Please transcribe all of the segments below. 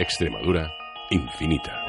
Extremadura infinita.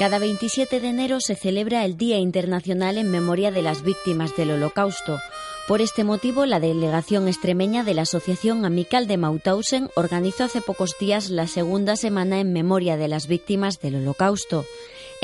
Cada 27 de enero se celebra el Día Internacional en Memoria de las Víctimas del Holocausto. Por este motivo, la delegación extremeña de la Asociación Amical de Mauthausen organizó hace pocos días la segunda semana en memoria de las víctimas del Holocausto.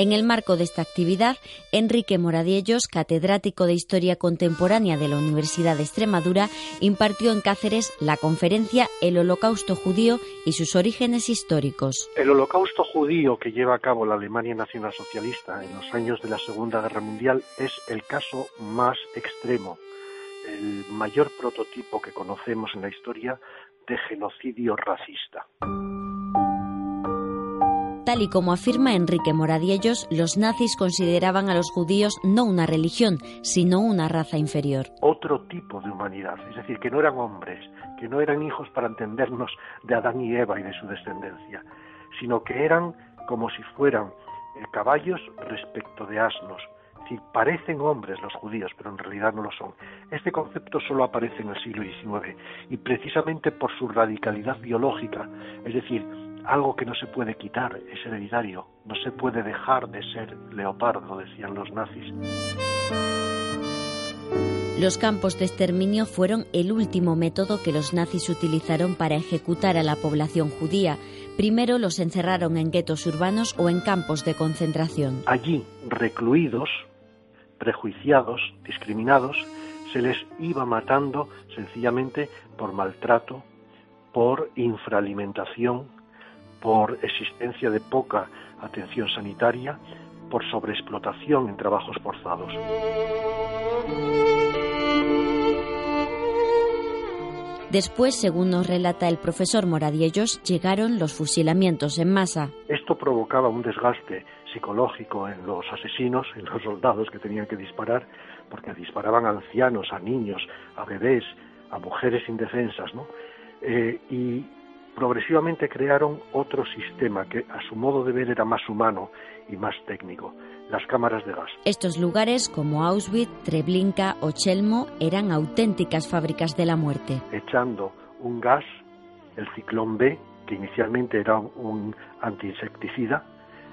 En el marco de esta actividad, Enrique Moradiellos, catedrático de Historia Contemporánea de la Universidad de Extremadura, impartió en Cáceres la conferencia El Holocausto Judío y sus orígenes históricos. El Holocausto Judío que lleva a cabo la Alemania nacionalsocialista en los años de la Segunda Guerra Mundial es el caso más extremo, el mayor prototipo que conocemos en la historia de genocidio racista. Y como afirma Enrique Moradiellos, los nazis consideraban a los judíos no una religión, sino una raza inferior. Otro tipo de humanidad, es decir, que no eran hombres, que no eran hijos para entendernos de Adán y Eva y de su descendencia, sino que eran como si fueran eh, caballos respecto de asnos. Si parecen hombres los judíos, pero en realidad no lo son. Este concepto solo aparece en el siglo XIX y precisamente por su radicalidad biológica, es decir, algo que no se puede quitar, es hereditario, no se puede dejar de ser leopardo, decían los nazis. Los campos de exterminio fueron el último método que los nazis utilizaron para ejecutar a la población judía. Primero los encerraron en guetos urbanos o en campos de concentración. Allí, recluidos, prejuiciados, discriminados, se les iba matando sencillamente por maltrato, por infraalimentación, por existencia de poca atención sanitaria, por sobreexplotación en trabajos forzados. Después, según nos relata el profesor Moradiellos, llegaron los fusilamientos en masa. Esto provocaba un desgaste psicológico en los asesinos, en los soldados que tenían que disparar, porque disparaban a ancianos, a niños, a bebés, a mujeres indefensas, ¿no? Eh, y progresivamente crearon otro sistema que a su modo de ver era más humano y más técnico, las cámaras de gas. Estos lugares como Auschwitz, Treblinka o Chelmo eran auténticas fábricas de la muerte. Echando un gas, el ciclón B, que inicialmente era un antiinsecticida,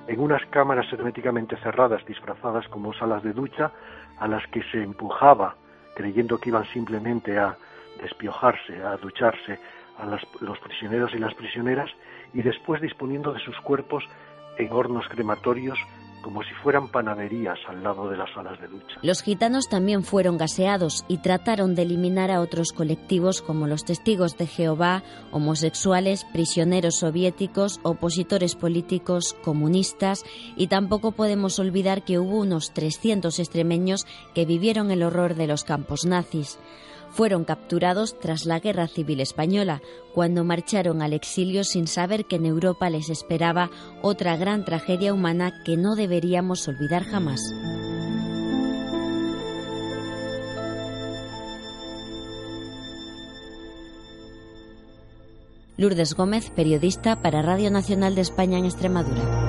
en unas cámaras herméticamente cerradas disfrazadas como salas de ducha a las que se empujaba creyendo que iban simplemente a despiojarse, a ducharse, a los prisioneros y las prisioneras y después disponiendo de sus cuerpos en hornos crematorios como si fueran panaderías al lado de las salas de ducha. Los gitanos también fueron gaseados y trataron de eliminar a otros colectivos como los testigos de Jehová, homosexuales, prisioneros soviéticos, opositores políticos, comunistas y tampoco podemos olvidar que hubo unos 300 extremeños que vivieron el horror de los campos nazis fueron capturados tras la Guerra Civil Española, cuando marcharon al exilio sin saber que en Europa les esperaba otra gran tragedia humana que no deberíamos olvidar jamás. Lourdes Gómez, periodista para Radio Nacional de España en Extremadura.